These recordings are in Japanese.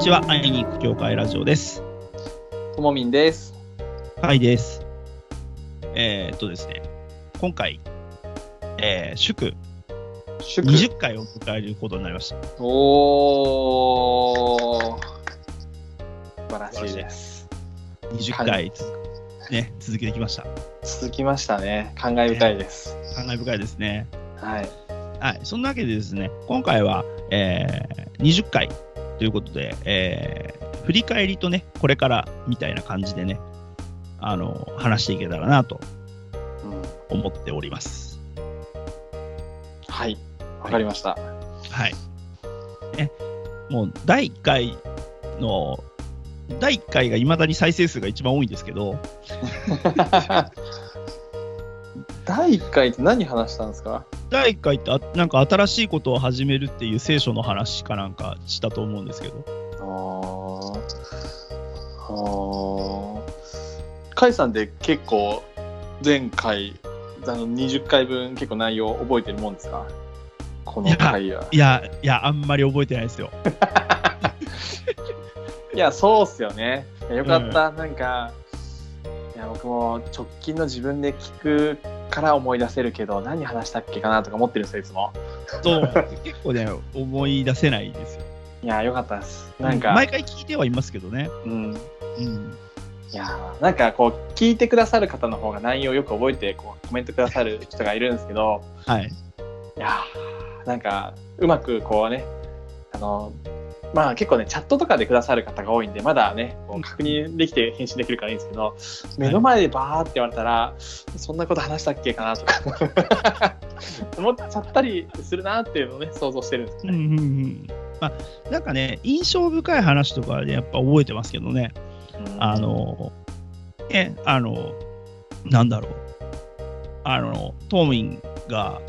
ちは、会いに行く協会ラジオです。ともみんです。はいです。えー、っとですね、今回、えー、祝祝20回を迎えることになりました。おー。素晴らしいです。20回つ、ね、続けてきました。続きましたね。感慨深いです。感慨深いですね。はい。はい、そんなわけでですね、今回は、えー、20回ということで、えー、振り返りとね、これからみたいな感じでね、あの、話していけたらなとうん、思っております。はい。わかりました。はい。ね、もう第1回の、第1回がいまだに再生数が一番多いんですけど、第1回って何話したんですか？第1回ってあなんか新しいことを始めるっていう聖書の話かなんかしたと思うんですけど、あー。あー。カイさんって結構前回、あの20回分結構内容覚えてるもんですか？この回は。いや、いや、あんまり覚えてないですよ。いや、そうっすよね。よかった、なんか、いや、僕も直近の自分で聞くから思い出せるけど、何話したっけかなとか思ってるんですよ、いつも。そう、結構ね、思い出せないですよ。いや、よかったです。なんか、毎回聞いてはいますけどね。うん。うん。いやーなんかこう、聞いてくださる方の方が内容よく覚えて、こう、コメントくださる人がいるんですけど、はい。いやーなんか、うまくこうね、あの、まあ結構ね、チャットとかでくださる方が多いんで、まだね、こう確認できて返信できるからいいんですけど、目の前でバーって言われたら、そんなこと話したっけかなとか、思っちゃったりするなっていうのをね、想像してるんですよね。うんうんうん。まあ、なんかね、印象深い話とかでやっぱ覚えてますけどね。うんあ、の、え、あの、なんだろう。あの、トーミンが、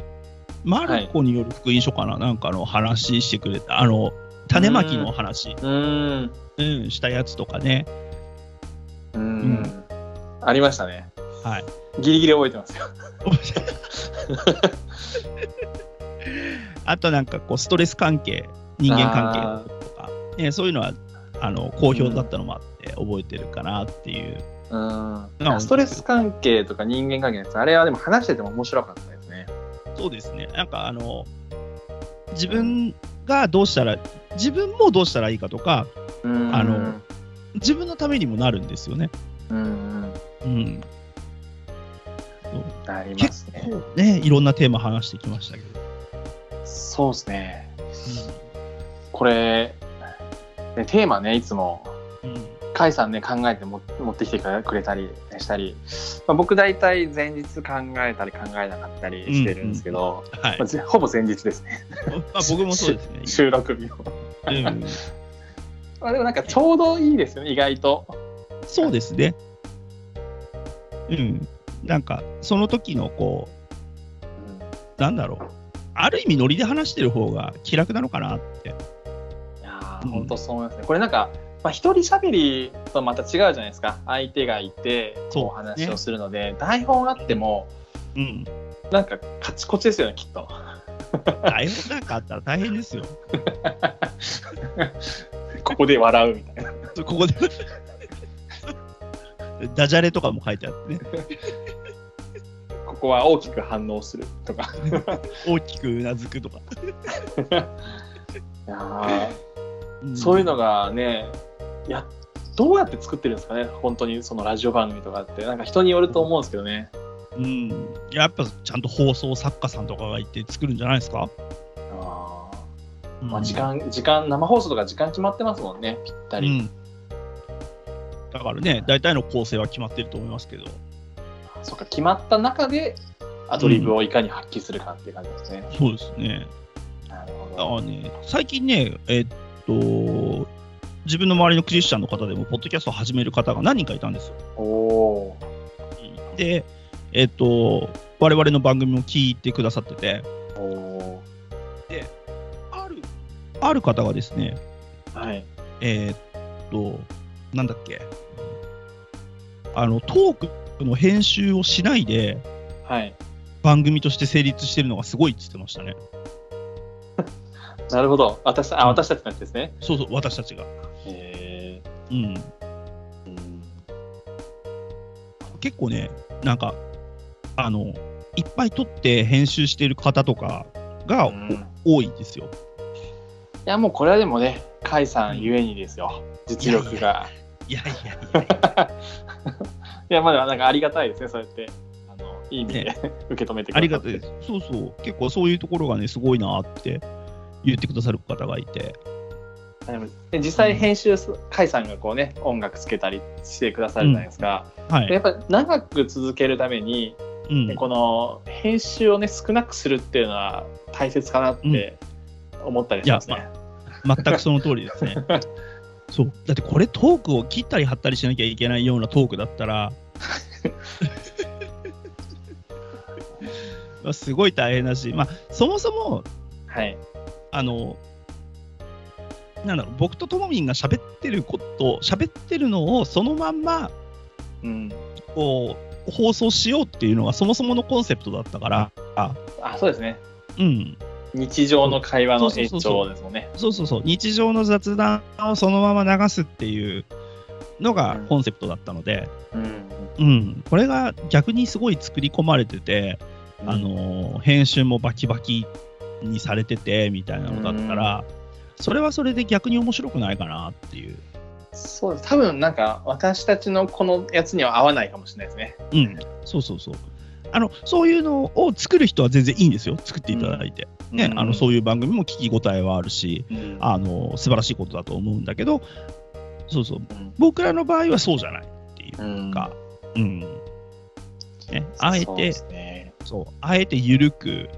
マルコによる福音書かな、なんかの話してくれた、あの、種まきの話、うーん。うん、したやつとかね。うん。んありましたね。はい。ギリギリ覚えてますよ。あとなんかこう、ストレス関係、人間関係ととか、ね、そういうのは、あの、好評だったのもあって、覚えてるかなっていう。うんあストレス関係とか人間関係のやつ、あれはでも話してても面白かったですね。そうですね。なんかあの、自分がどうしたら、自分もどうしたらいいかとか、うんあの自分のためにもなるんですよね。うんうん。うん。ありま結すね。構ね、いろんなテーマ話してきましたけど。そうですね。これ、ね、テーマね、いつも、うん。うん甲斐さんね、考えても持ってきてくれたりしたり、まあ、僕大体前日考えたり考えなかったりしてるんですけど、はいまあ、。ぜほぼ前日ですね。まあ、僕もそうですね。収録日を。うん、まあでもなんかちょうどいいですよね、意外と。そうですね。うん。なんか、その時のこう、なんだろう。ある意味、ノリで話してる方が気楽なのかなって。いやー、うん本当そう思いますね。これなんか、まあ、一人喋りとまた違うじゃないですか。相手がいて、そうお話をするので、台本あっても、うん。なんかカチコチですよね、きっと。台本なんかあったら大変ですよ。ここで笑うみたいな。ここで。ダジャレとかも書いてあってね。ここは大きく反応するとか。大きくうなずくとか。いやーんそういうのがね、やどうやって作ってるんですかね、本当にそのラジオ番組とかって。なんか人によると思うんですけどね。うん。やっぱちゃんと放送作家さんとかがいて作るんじゃないですか？あーうんまあ、時間、時間、生放送とか時間決まってますもんね、ぴったり。うん。だからね、大体の構成は決まってると思いますけど。そっか、決まった中でアドリブをいかに発揮するかっていう感じですね。そうですね。なるほど。らね、最近ね、えっと、自分の周りのクリスチャンの方でも、ポッドキャストを始める方が何人かいたんですよ。おおで、えっと、我々の番組も聞いてくださってて、ー。おある、ある方がですね、ーはい。えーっと、なんだっけ、あの、トークの編集をしないで、はい。番組として成立してるのがすごいって言ってましたね。なるほど。私あ私たちのやつですね。そうそう、私たちが。へうん。うん結構ね、なんか、あの、いっぱい撮って編集している方とかが、うんお多いですよ。いやもうこれはでもね甲斐さんゆえにですよ実力がいやいやいやいやまだなんかありがたいですねそうやってあのいい意味で、受け止めてくださってありがたいです。そうそう。結構そういうところがね、すごいなって言ってくださる方がいて。で実際編集す甲斐さんがこうね音楽つけたりしてくださるじゃないですか、はい。でやっぱり長く続けるために、うん、この編集をね少なくするっていうのは大切かなって思ったりしますね。全くその通りですね。そう。だってこれトークを切ったり貼ったりしなきゃいけないようなトークだったら、まあすごい大変だし、まあ、そもそも、はい。あの、なんだろう、僕とともみんが喋ってること、喋ってるのをそのまんま、うん。こう、放送しようっていうのがそもそものコンセプトだったから、ああ、そうですね。うん。日常の会話の延そうそうそう長ですもんね。そうそうそう、日常の雑談をそのまま流すっていうのがコンセプトだったので、うん。うん、これが逆にすごい作り込まれてて、あのー編集もバキバキにされててみたいなのだったら、それはそれで逆に面白くないかなっていう。そうです。多分なんか私たちのこのやつには合わないかもしれないですね。うん、そうそうそう。あのそういうのを作る人は全然いいんですよ、作っていただいて。ねあのそういう番組も聞き応えはあるし、うん。あの素晴らしいことだと思うんだけど、そうそう、うん僕らの場合はそうじゃないっていううんか、うん。ね、あえてそうね。あえて緩く、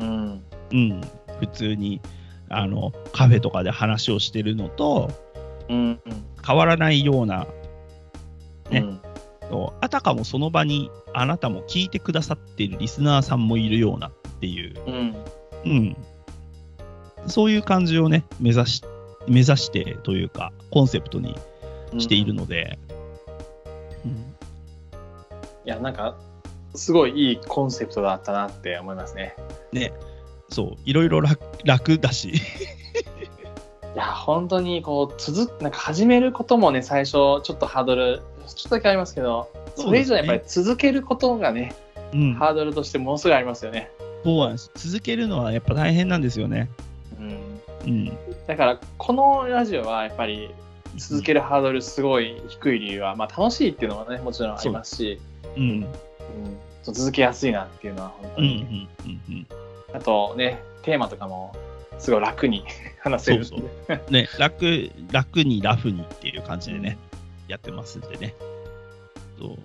うん。うん、普通にあのカフェとかで話をしてるのとうん。変わらないような、ね。あたかもその場にあなたも聞いてくださっているリスナーさんもいるようなっていう、うん。うん、そういう感じをね、目指し目指してというか、コンセプトにしているので、うん。いや、なんか、すごいいいコンセプトだったなって思いますね。ね、そう、いろいろ楽楽だし、いや、本当にこう、続く、なんか始めることもね、最初、ちょっとハードル、ちょっとだけありますけど、それ以上やっぱり続けることがね、うん、ハードルとしてものすごいありますよね。そうなんです。続けるのはやっぱ大変なんですよね。うん。うん、だから、このラジオはやっぱり、続けるハードルすごい低い理由は、まあ楽しいっていうのはね、もちろんありますし、うん、うん、続けやすいなっていうのは本当うん、うに、ん、うん、うん。あとね、テーマとかもすごい楽に 話せるんで。そうね、楽、楽にラフにっていう感じでね、やってますんでね。そう。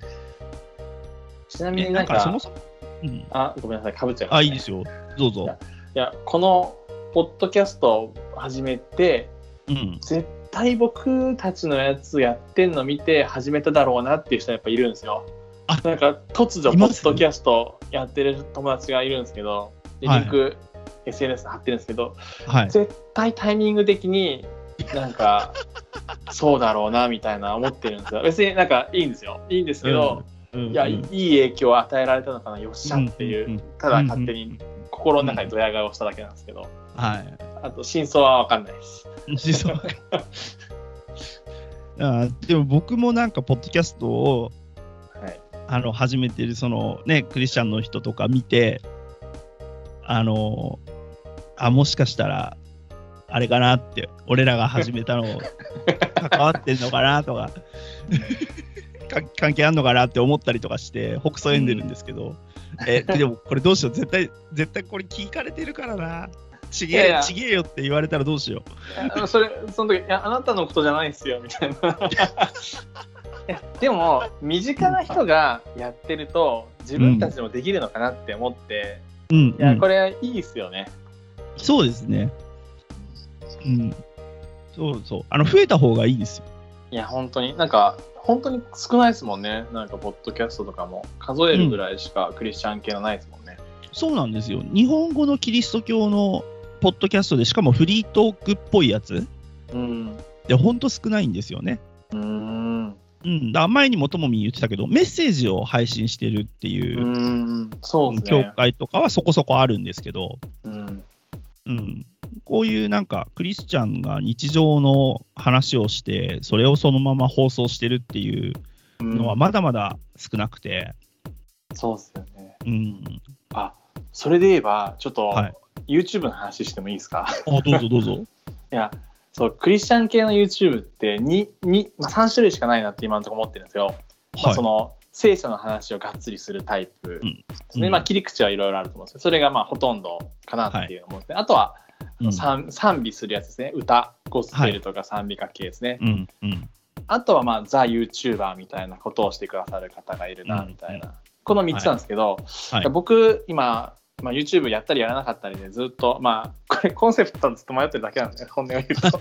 ちなみえなになんんか、かそもそも、うん。あ、ごめんなさい、かぶっちゃいまあ、したねいいですよ。どうぞ。いや、このポッドキャストを始めて、うん。絶対僕たちのやつやってんの見て始めただろうなっていう人やっぱいるんですよ。あなんか突如ポッドキャストやってる友達がいるんですけど、リンク SNS 貼ってるんですけど、はい。絶対タイミング的になんか そうだろうなみたいな思ってるんですよ。別になんかいいんですよ。いいんですけど、うん、いや、うんいい影響を与えられたのかな、よっしゃっていう、うんただ勝手に心の中にドヤ顔をしただけなんですけど、はい。あと真相は分かんないです。そうあでも僕もなんか、ポッドキャストをはい。あの始めてる、そのね、クリスチャンの人とか見て、あの、あ、もしかしたら、あれかなって、俺らが始めたの関わってんのかなとか、か関係あんのかなって思ったりとかして、ほくそ笑んでるんですけど、え、でもこれどうしよう、絶対、絶対これ聞かれてるからな。ちげえ、いやちげえよって言われたらどうしよあのそれ、その時、いや、あなたのことじゃないですよ、みたいな。いやでも、身近な人がやってると、自分たちでもできるのかなって思って、う。うん、いや、うんこれいいですよね。そうですね。うん。そうそう。あの、増えた方がいいですよ。いや、本当に、なんか、本当に少ないですもんね。なんか、ポッドキャストとかも、数えるぐらいしかクリスチャン系のないですもんね。そうなんですよ。日本語のキリスト教のポッドキャストで、しかもフリートークっぽいやつうん。で、ほんと少ないんですよね。うーん。うん。だ前にもともみん言ってたけど、メッセージを配信してるってういう、ーん。そうです教ね。会とかはそこそこあるんですけど、うん。うん。こういうなんか、クリスチャンが日常の話をして、それをそのまま放送してるっていうのは、まだまだ少なくて、そうですよね。うん。あ、それで言えば、ちょっと、はい YouTube の話してもいいですか？あ、どうぞどうぞ。いや、そう、クリスチャン系の YouTube って2、2まあ、3種類しかないなって今のところ思ってるんですよ。まあ、その、聖書の話をがっつりするタイプですね。うんまあ、切り口はいろいろあると思うんですけど、それがまあ、ほとんどかなっていうのも思うんですね。あとは、うん賛賛美するやつですね。歌、ゴスペルとか賛美歌系ですね。うんうんあとはまあ、ザ・ YouTuber みたいなことをしてくださる方がいるな、うんみたいな。この3つなんですけど、はい僕、今、まあ、YouTube やったりやらなかったりでずっと、まあ、これコンセプトはずっと迷ってるだけなんですね、本音を言うと。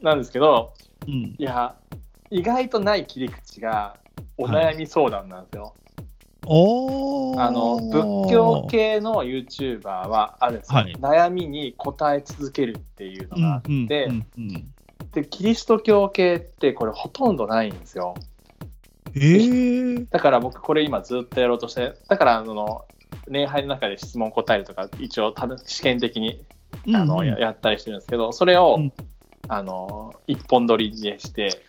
なんですけど、うん。いや、意外とない切り口がお悩み相談なんですよ。おー。あの仏教系の YouTuber はあるんですよ、はい。悩みに答え続けるっていうのがあって、でキリスト教系ってこれほとんどないんですよえー、だから僕これ今ずっとやろうとしてだからあの礼拝の中で質問答えるとか一応多分試験的にあの、うん。ややったりしてるんですけどそれを、うん。あの一本撮りにして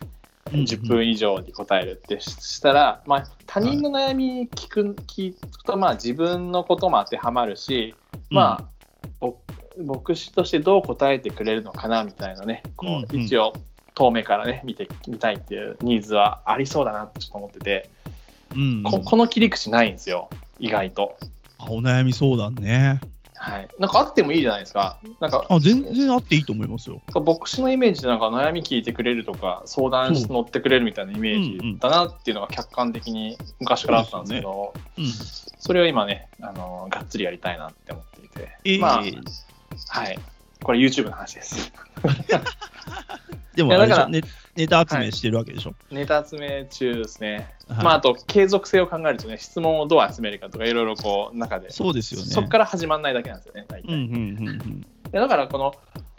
うん10分以上に答えるってししたら、まあ、他人の悩み聞く,、聞くと、まあ、自分のことも当てはまるし、まあ、ぼ牧師としてどう答えてくれるのかなみたいなね。こう、うんうん。一応遠目からね見てみたいっていうニーズはありそうだなってちょっと思ってて、うんここの切り口ないんですよ意外と。あお悩み相談ね。はい、なんかあってもいいじゃないですか。なんかあ全然あっていいと思いますよ。牧師のイメージでなんか悩み聞いてくれるとか相談しそう乗ってくれるみたいなイメージだなっていうのが客観的に昔からあったんですけどうん、それを今ねあのがっつりやりたいなって思っていて、えーまあはいこれ YouTube の話です。でもだからあれでしょネネタ集めしてるわけでしょ？ネタ集め中ですね、はい。まああと継続性を考えるとね質問をどう集めるかとかいろいろこう中で。そうですよね。そこから始まんないだけなんですよね大体、うんうんうんだからこの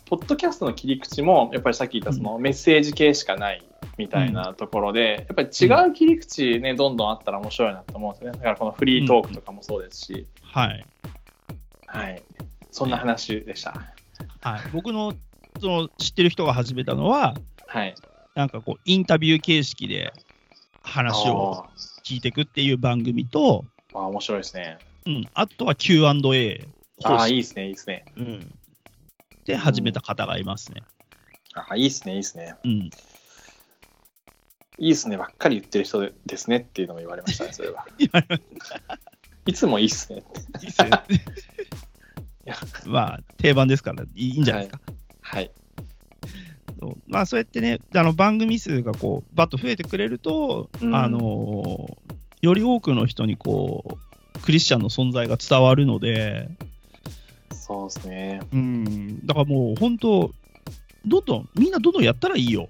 ポッドキャストの切り口もやっぱりさっき言ったそのメッセージ系しかないみたいなところで、やっぱり違う切り口ねどんどんあったら面白いなと思うんですよね。だからこのフリートークとかもそうですし、はい。はい。そんな話でしたはい、僕のその知ってる人が始めたのは、はい。なんかこう、インタビュー形式で話を聞いていくっていう番組と、あ面白いですね。うん、あとは Q&A ああいいですねいいですね。うん、で始めた方がいますね。ああいいですねいいですね。うん、いいですねばっかり言ってる人ですねっていうのも言われましたねそれは。いつもいいっすねって。いいっすね。や まあ、定番ですからいいいいんじゃないですか。はい。そう。まあ、そうやってね、あの番組数がこうバッと増えてくれると、うん。あのより多くの人にこうクリスチャンの存在が伝わるので、そうですね。うん、だからもう本当、どんどん、みんなどんどんやったらいいよ。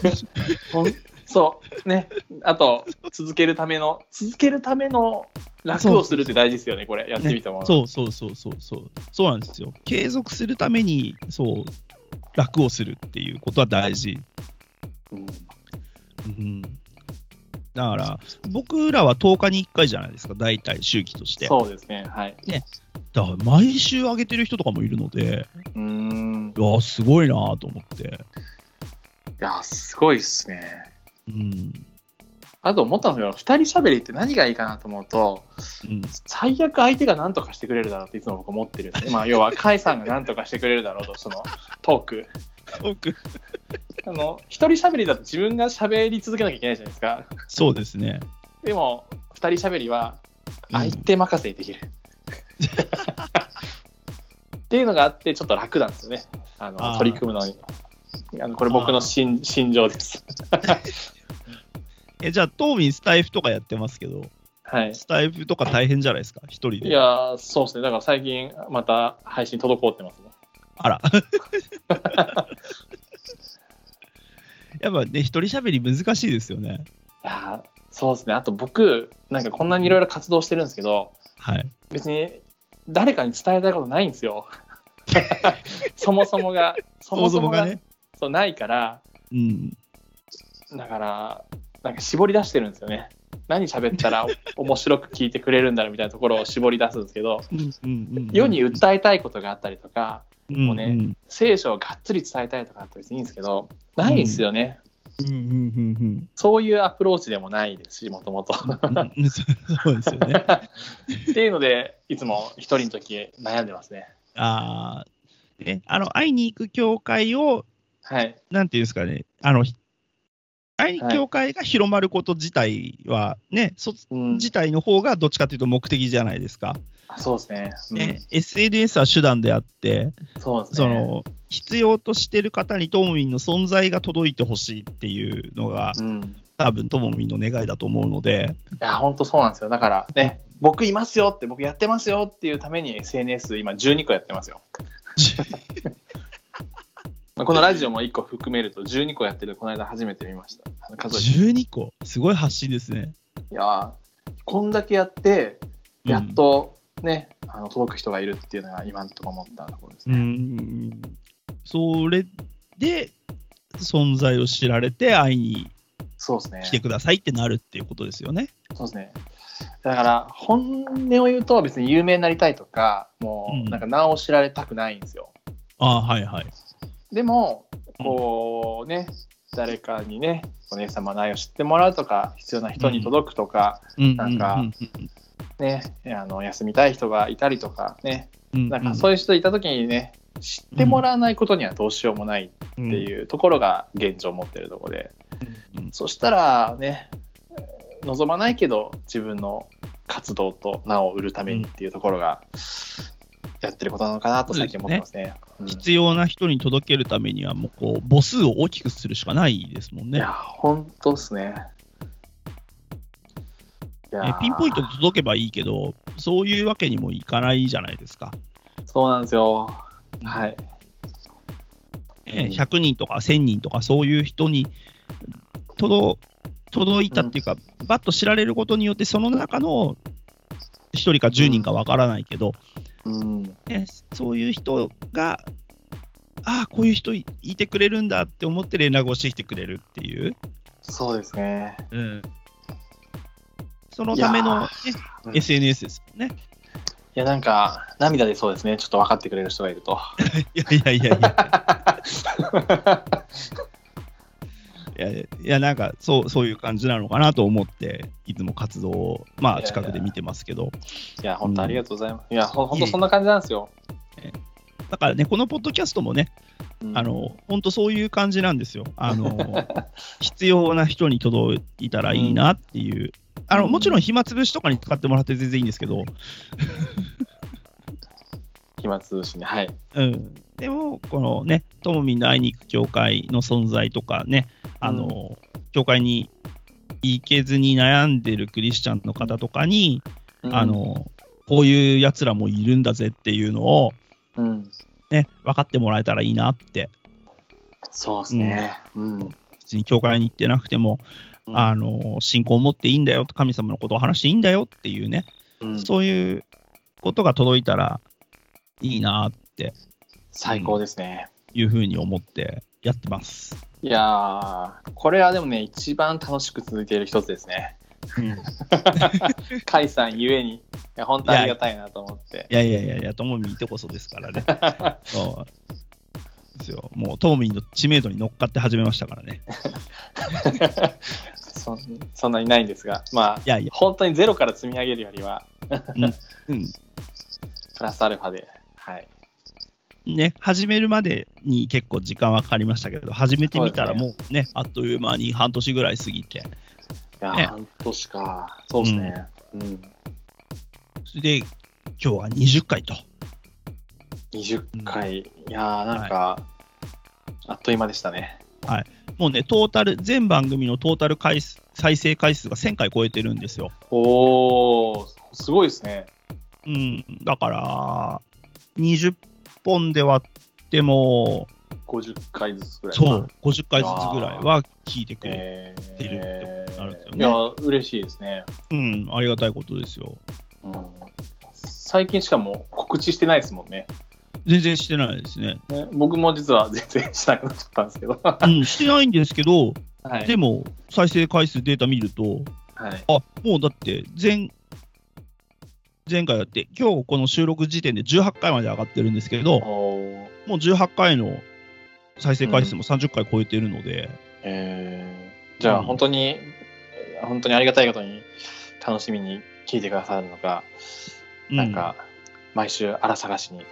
そう。ね。あと続けるための続けるための楽をするって大事ですよねこれ。やってみても、そうそうそうそうそう、そうなんですよ。継続するために、そう、楽をするっていうことは大事。うん。うん、だから、僕らは10日に1回じゃないですか、大体周期として。そうですね。はい。だから毎週上げてる人とかもいるので、うーん。いや、すごいなと思って。いやすごいっすね。うん。あと思ったんですけど2人喋りって何がいいかなと思うとうん、最悪相手が何とかしてくれるだろうっていつも僕思ってるんで まあ要は甲斐さんが何とかしてくれるだろうとそのトーク。僕、あの一人喋りだと自分が喋り続けなきゃいけないじゃないですか。そうですね。でも二人喋りはうん。相手任せでできる、っていうのがあってちょっと楽なんですよね。あの取り組むのに。あのこれ僕の心心情です え、じゃあ、トーミンスタイフとかやってますけど、はいスタイフとか大変じゃないですか、一人で。いやーそうですねだから最近また配信滞ってますねあら。やっぱね、一人喋り難しいですよね。いやーそうですねあと僕なんかこんなにいろいろ活動してるんですけどはい。別に誰かに伝えたいことないんですよ そもそもが そもそもがね。そうないからうん。だからなんか絞り出してるんですよね何喋ったら 面白く聞いてくれるんだろうみたいなところを絞り出すんですけど、世に訴えたいことがあったりとか、うんもうね聖書をがっつり伝えたいとかあったら別にいいんですけど、ないんですよね。うんうんうんそういうアプローチでもないですし、もともと。そそうですよね。っていうので、いつも一人の時悩んでますね。ああ、ね、あの、会いに行く教会を、はい。なんていうんですかね、あの、会いに行く教会が広まること自体はね、そうん、自体の方がどっちかというと目的じゃないですか。そうですね。うんね SNS は手段であって、そうですね。その必要としてる方にともみんの存在が届いてほしいっていうのが、うん。い多分ともみんの願いだと思うので、や、本当そうなんですよ。だからね、僕いますよって、僕やってますよっていうために SNS 今12個やってますよ。まあこのラジオも1個含めると12個やってる、この間初めて見ました。あの数えて12個、すごい発信ですね。いやーこんだけやって、やっとね、あの届く人がいるっていうのが今のところ思ったところですうね。ん、それで存在を知られて会いにそうですね。来てくださいってなるっていうことですよね。そうですね。だから、本音を言うと別に有名になりたいとか、もうんうなんか名を知られたくないんですよ。ああ、はいはい。でも、こうね、誰かにね、お姉様の愛を知ってもらうとか、必要な人に届くとか、うん。なんかね、あの休みたい人がいたりとかね、なんかそういう人いた時にね、知ってもらわないことにはどうしようもないってうん。いうところが現状持ってるところで、うん。そしたらね、望まないけど自分の活動と名を売るためにっていうところがやってることなのかなと最近思ってますね。うん必要な人に届けるためには、もうこう母数を大きくするしかないですもんねいや、。本当っすね。えーピンポイントで届けばいいけど、そういうわけにもいかないじゃないですか。そうなんですよ。はい。えうん100人とか1000人とかそういう人に届届いたっていうか、バッと知られることによって、その中の1人か10人かわからないけど、うん。ね、そういう人が、ああ、こういう人いいてくれるんだって思って連絡をしてきてくれるっていう、そうですね。うん、そのための、ねうん SNS ですよね。いや、なんか、涙でそうですね。ちょっと分かってくれる人がいると。いやいやいやいや。いやいや、なんかそうそういう感じなのかなと思って、いつも活動を、まあ、近くで見てますけど、いや、本当ありがとうございます。いや、ほ本当そんな感じなんですよ。だからね、このポッドキャストもね、うんあの本当そういう感じなんですよ。あの 必要な人に届いたらいいなっていう、あのもちろん暇つぶしとかに使ってもらって全然いいんですけど、暇つぶしに。はい。うん、でも、このね、ともみんの会いに行く教会の存在とかね、あの、教会に行けずに悩んでるクリスチャンの方とかに、うんあ、の、こういうやつらもいるんだぜっていうのを、うん。ね、分かってもらえたらいいなって、そうですね。うん。別に教会に行ってなくても、うんあの、信仰を持っていいんだよ、神様のことを話していいんだよっていうね、うんそういうことが届いたらいいなって最高ですね。いうふうに思ってやってます。いやー、これはでもね、一番楽しく続いている一つですね。甲斐さんゆえに、いや、本当ありがたいなと思って。いやいやいやいや、ともみんいてこそですからね。そうですよ。もう、ともみんの知名度に乗っかって始めましたからね。そんそんなにないんですが、まあ、いやいや、本当にゼロから積み上げるよりは、うん。プラスアルファで、はい。ね、始めるまでに結構時間はかかりましたけど、始めてみたらもうね、あっという間に半年ぐらい過ぎて、いや、ね半年か。そうですね。うん。それで、今日は20回と。20回。いやー、なんか、あっという間でしたね。もうね、トータル、全番組のトータル回数再生回数が1000回超えてるんですよ。おー、すごいですね。うん、だから、20本で割っても、50回ずつぐらい。そう、50回ずつぐらいは聞いてくれてるってことになるんですよねいや、嬉しいですね。うん、ありがたいことですよ。うん、最近しかも告知してないですもんね全然してないですね。ね。僕も実は全然しなくなっちゃったんですけど。はうん、してないんですけど、い。でも、再生回数データ見ると、はい。あ、もうだって前、前回だって、今日この収録時点で18回まで上がってるんですけど、もう18回の再生回数も30回超えてるので、えー、じゃあうん。本当に、本当にありがたいことに楽しみに聞いてくださるのか、うん。なんか、毎週荒探しに。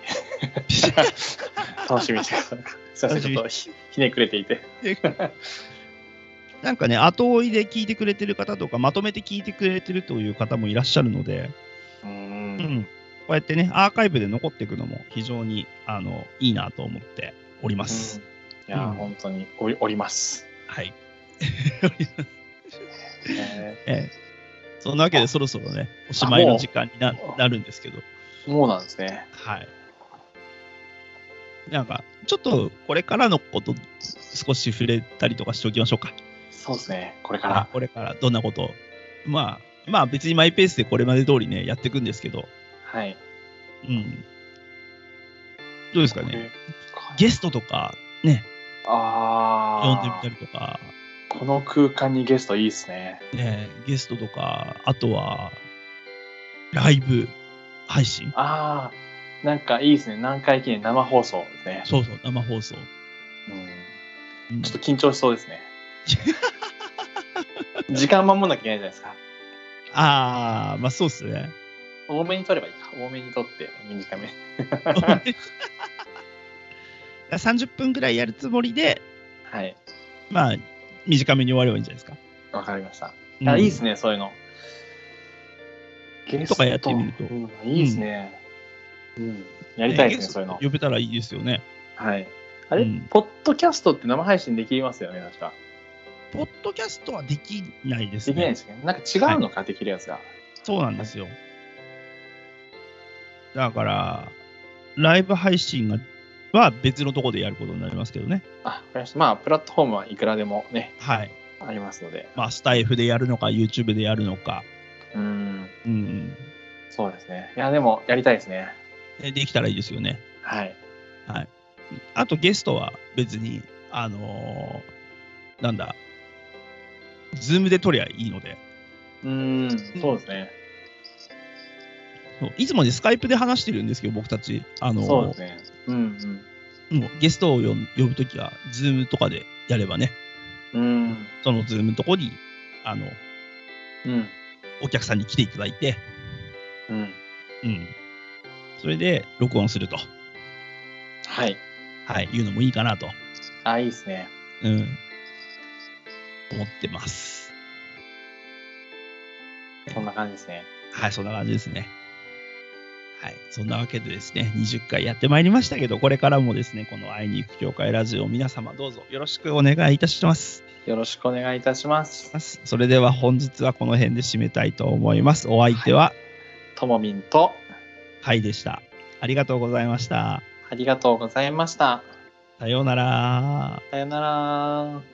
楽しみにしてくださるのか。すいません、ちょっとひひねくれていて。なんかね、後追いで聞いてくれてる方とか、まとめて聞いてくれてるという方もいらっしゃるので、うー。うんん、こうやってね、アーカイブで残っていくのも非常にあのいいなと思っております。いや、うん本当におりおります。はい。えええそんなわけで、そろそろね、おしまいの時間にななるんですけど、ーもうなんですね。はい。なんか、ちょっとこれからのこと、少し触れたりとかしておきましょうか。そうですね、これかあら。これからどんなことを。まあ、まあ別にマイペースでこれまで通りね、やっていくんですけど、はい。うん。どうですかね。ゲストとかね、ああ、呼んでみたりとか、この空間にゲストいいですね。ね、ゲストとか、あとは、ライブ配信。ああ、なんかいいですね。南海記念？生放送ですね。そうそう、生放送。うん、うんちょっと緊張しそうですね。時間守んなきゃいけないじゃないですか。ああ、まあそうっすね。多めに取ればいいか。多めに取って短め。30分ぐらいやるつもりで、はい。まあ、短めに終わればいいんじゃないですか。わかりました。うんあいいですね、そういうの。ゲとかやってみるとうんいいですね。うん。やりたいですね、そういうの。呼べたらいいですよね。はい。あれ、うんポッドキャストって生配信できますよね、確か。ポッドキャストはできないですね。できないですね。なんか違うのか、できるやつが。そうなんですよ。だから、ライブ配信がは別のところでやることになりますけどね。あ、わかりました。まあ、プラットフォームはいくらでもね、はい。ありますので。まあ、スタイフでやるのか、YouTube でやるのか。うん。うん。そうですね。いや、でも、やりたいですね。でできたらいいですよね。はい。あとゲストは別に、あのーなんだ、ズームで撮りゃいいので、うん、そうですね。そういつもね、スカイプで話してるんですけど、僕たち、あのーそうですね。うんもうゲストを呼ぶときは、ズームとかでやればね、うん。うん。そのズームのとこに、あの、うん。お客さんに来ていただいて、うん。うん。それで録音すると、はい。はい、いうのもいいかなと、あ、いいですね。うん、思ってます。そんな感じですね。はい、そんな感じですね。はい、そんなわけでですね、20回やってまいりましたけど、これからもですね、この会いに行く協会ラジオ、皆様どうぞよろしくお願いいたします。よろしくお願いいたします。それでは本日はこの辺で締めたいと思います。お相手は、ともみんと、はい、でした。ありがとうございました。ありがとうございました。さようなら。さよなら。